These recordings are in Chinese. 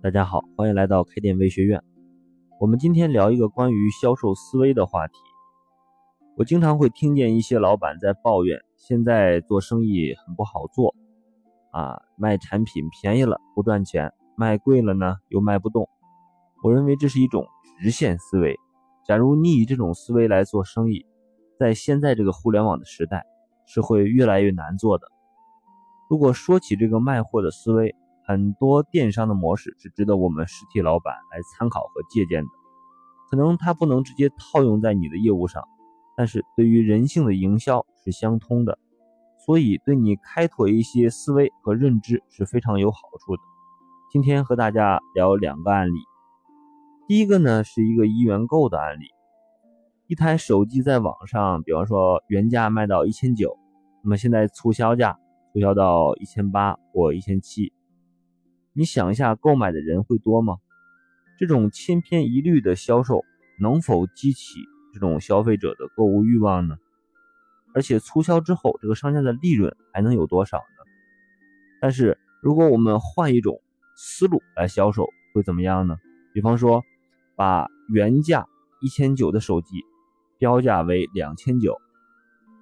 大家好，欢迎来到开店微学院。我们今天聊一个关于销售思维的话题。我经常会听见一些老板在抱怨，现在做生意很不好做啊，卖产品便宜了不赚钱，卖贵了呢又卖不动。我认为这是一种直线思维。假如你以这种思维来做生意，在现在这个互联网的时代，是会越来越难做的。如果说起这个卖货的思维，很多电商的模式是值得我们实体老板来参考和借鉴的。可能它不能直接套用在你的业务上，但是对于人性的营销是相通的，所以对你开拓一些思维和认知是非常有好处的。今天和大家聊两个案例。第一个呢是一个一元购的案例，一台手机在网上，比方说原价卖到一千九，那么现在促销价。促销到一千八或一千七，你想一下，购买的人会多吗？这种千篇一律的销售能否激起这种消费者的购物欲望呢？而且促销之后，这个商家的利润还能有多少呢？但是如果我们换一种思路来销售，会怎么样呢？比方说，把原价一千九的手机标价为两千九，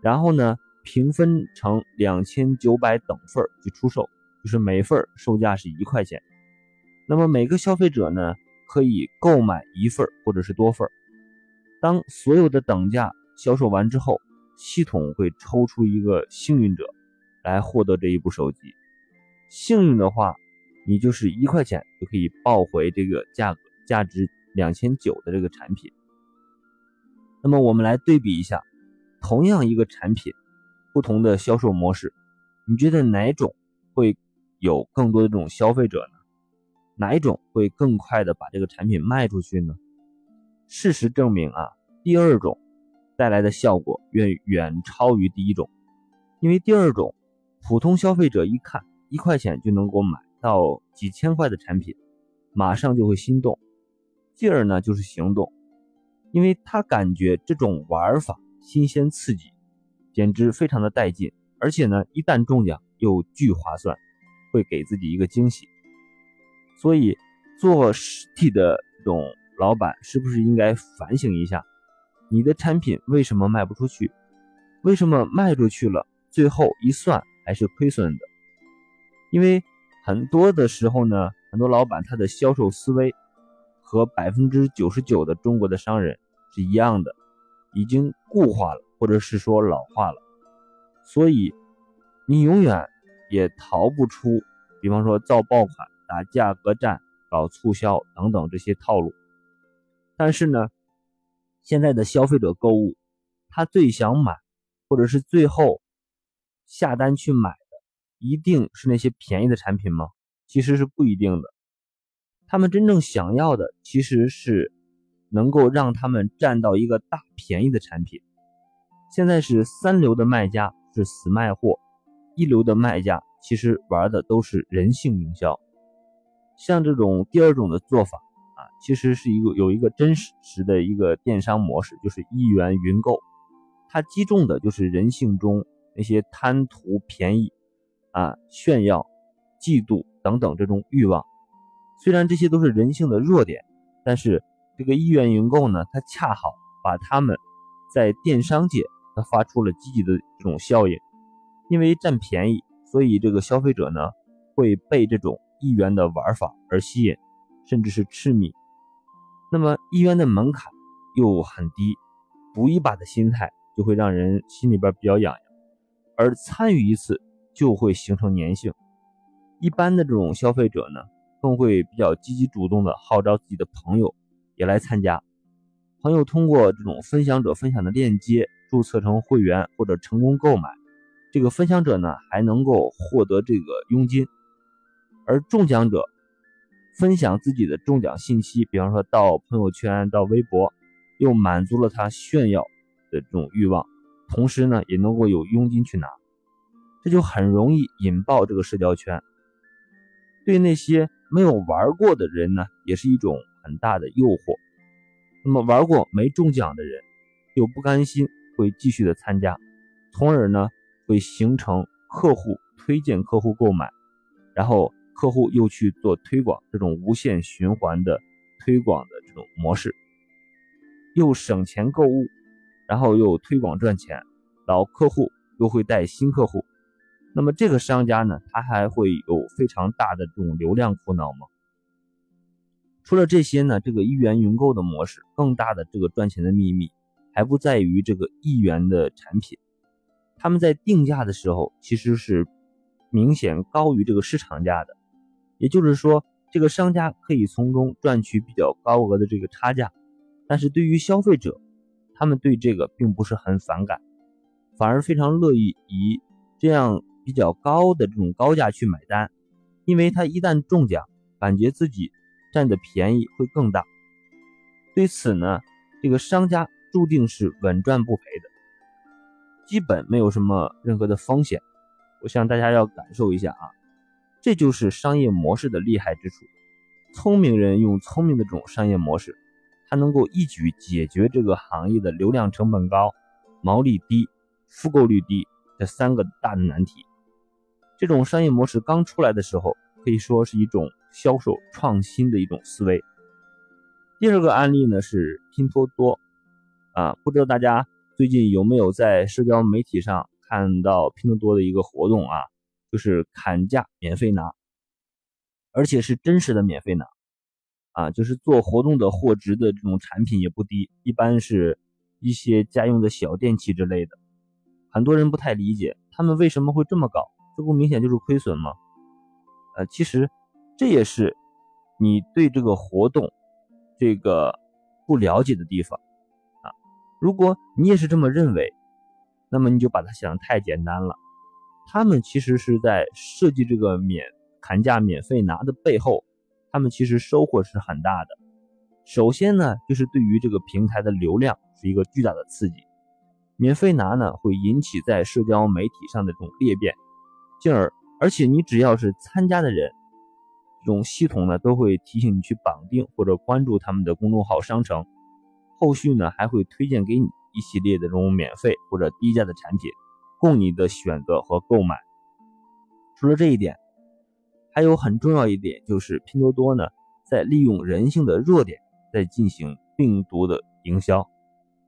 然后呢？平分成两千九百等份去出售，就是每份售价是一块钱。那么每个消费者呢，可以购买一份或者是多份。当所有的等价销售完之后，系统会抽出一个幸运者来获得这一部手机。幸运的话，你就是一块钱就可以抱回这个价格价值两千九的这个产品。那么我们来对比一下，同样一个产品。不同的销售模式，你觉得哪种会有更多的这种消费者呢？哪一种会更快的把这个产品卖出去呢？事实证明啊，第二种带来的效果远远超于第一种，因为第二种普通消费者一看一块钱就能够买到几千块的产品，马上就会心动，继而呢就是行动，因为他感觉这种玩法新鲜刺激。简直非常的带劲，而且呢，一旦中奖又巨划算，会给自己一个惊喜。所以，做实体的这种老板，是不是应该反省一下，你的产品为什么卖不出去？为什么卖出去了，最后一算还是亏损的？因为很多的时候呢，很多老板他的销售思维和百分之九十九的中国的商人是一样的，已经固化了。或者是说老化了，所以你永远也逃不出，比方说造爆款、打价格战、搞促销等等这些套路。但是呢，现在的消费者购物，他最想买，或者是最后下单去买的，一定是那些便宜的产品吗？其实是不一定的。他们真正想要的，其实是能够让他们占到一个大便宜的产品。现在是三流的卖家是死卖货，一流的卖家其实玩的都是人性营销。像这种第二种的做法啊，其实是一个有一个真实实的一个电商模式，就是一元云购，它击中的就是人性中那些贪图便宜啊、炫耀、嫉妒等等这种欲望。虽然这些都是人性的弱点，但是这个一元云购呢，它恰好把他们在电商界。它发出了积极的这种效应，因为占便宜，所以这个消费者呢会被这种一元的玩法而吸引，甚至是痴迷。那么一元的门槛又很低，赌一把的心态就会让人心里边比较痒痒，而参与一次就会形成粘性。一般的这种消费者呢，更会比较积极主动的号召自己的朋友也来参加，朋友通过这种分享者分享的链接。注册成会员或者成功购买，这个分享者呢还能够获得这个佣金，而中奖者分享自己的中奖信息，比方说到朋友圈、到微博，又满足了他炫耀的这种欲望，同时呢也能够有佣金去拿，这就很容易引爆这个社交圈，对那些没有玩过的人呢也是一种很大的诱惑。那么玩过没中奖的人又不甘心。会继续的参加，从而呢会形成客户推荐客户购买，然后客户又去做推广，这种无限循环的推广的这种模式，又省钱购物，然后又推广赚钱，老客户又会带新客户，那么这个商家呢，他还会有非常大的这种流量苦恼吗？除了这些呢，这个一元云购的模式更大的这个赚钱的秘密，还不在于这个一元的产品，他们在定价的时候其实是明显高于这个市场价的，也就是说，这个商家可以从中赚取比较高额的这个差价，但是对于消费者，他们对这个并不是很反感，反而非常乐意以这样比较高的这种高价去买单，因为他一旦中奖，感觉自己。占的便宜会更大，对此呢，这个商家注定是稳赚不赔的，基本没有什么任何的风险。我想大家要感受一下啊，这就是商业模式的厉害之处。聪明人用聪明的这种商业模式，它能够一举解决这个行业的流量成本高、毛利低、复购率低这三个大的难题。这种商业模式刚出来的时候。可以说是一种销售创新的一种思维。第二个案例呢是拼多多，啊，不知道大家最近有没有在社交媒体上看到拼多多的一个活动啊，就是砍价免费拿，而且是真实的免费拿，啊，就是做活动的货值的这种产品也不低，一般是一些家用的小电器之类的。很多人不太理解他们为什么会这么搞，这不明显就是亏损吗？呃，其实这也是你对这个活动这个不了解的地方。如果你也是这么认为，那么你就把它想的太简单了。他们其实是在设计这个免砍价免费拿的背后，他们其实收获是很大的。首先呢，就是对于这个平台的流量是一个巨大的刺激。免费拿呢，会引起在社交媒体上的这种裂变，进而。而且你只要是参加的人，这种系统呢都会提醒你去绑定或者关注他们的公众号商城，后续呢还会推荐给你一系列的这种免费或者低价的产品，供你的选择和购买。除了这一点，还有很重要一点就是拼多多呢在利用人性的弱点在进行病毒的营销，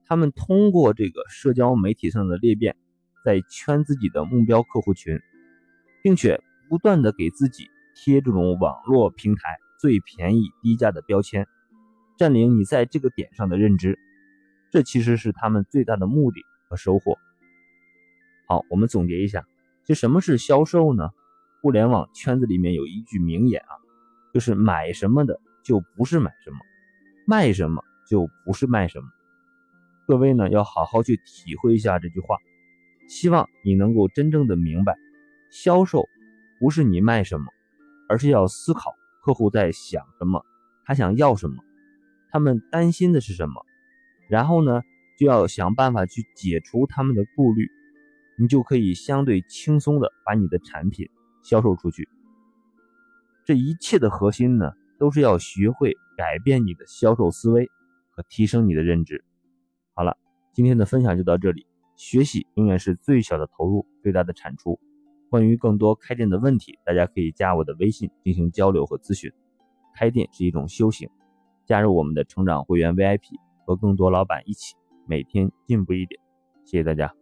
他们通过这个社交媒体上的裂变，在圈自己的目标客户群。并且不断的给自己贴这种网络平台最便宜低价的标签，占领你在这个点上的认知，这其实是他们最大的目的和收获。好，我们总结一下，就什么是销售呢？互联网圈子里面有一句名言啊，就是买什么的就不是买什么，卖什么就不是卖什么。各位呢要好好去体会一下这句话，希望你能够真正的明白。销售不是你卖什么，而是要思考客户在想什么，他想要什么，他们担心的是什么，然后呢，就要想办法去解除他们的顾虑，你就可以相对轻松的把你的产品销售出去。这一切的核心呢，都是要学会改变你的销售思维和提升你的认知。好了，今天的分享就到这里。学习永远是最小的投入，最大的产出。关于更多开店的问题，大家可以加我的微信进行交流和咨询。开店是一种修行，加入我们的成长会员 VIP，和更多老板一起每天进步一点。谢谢大家。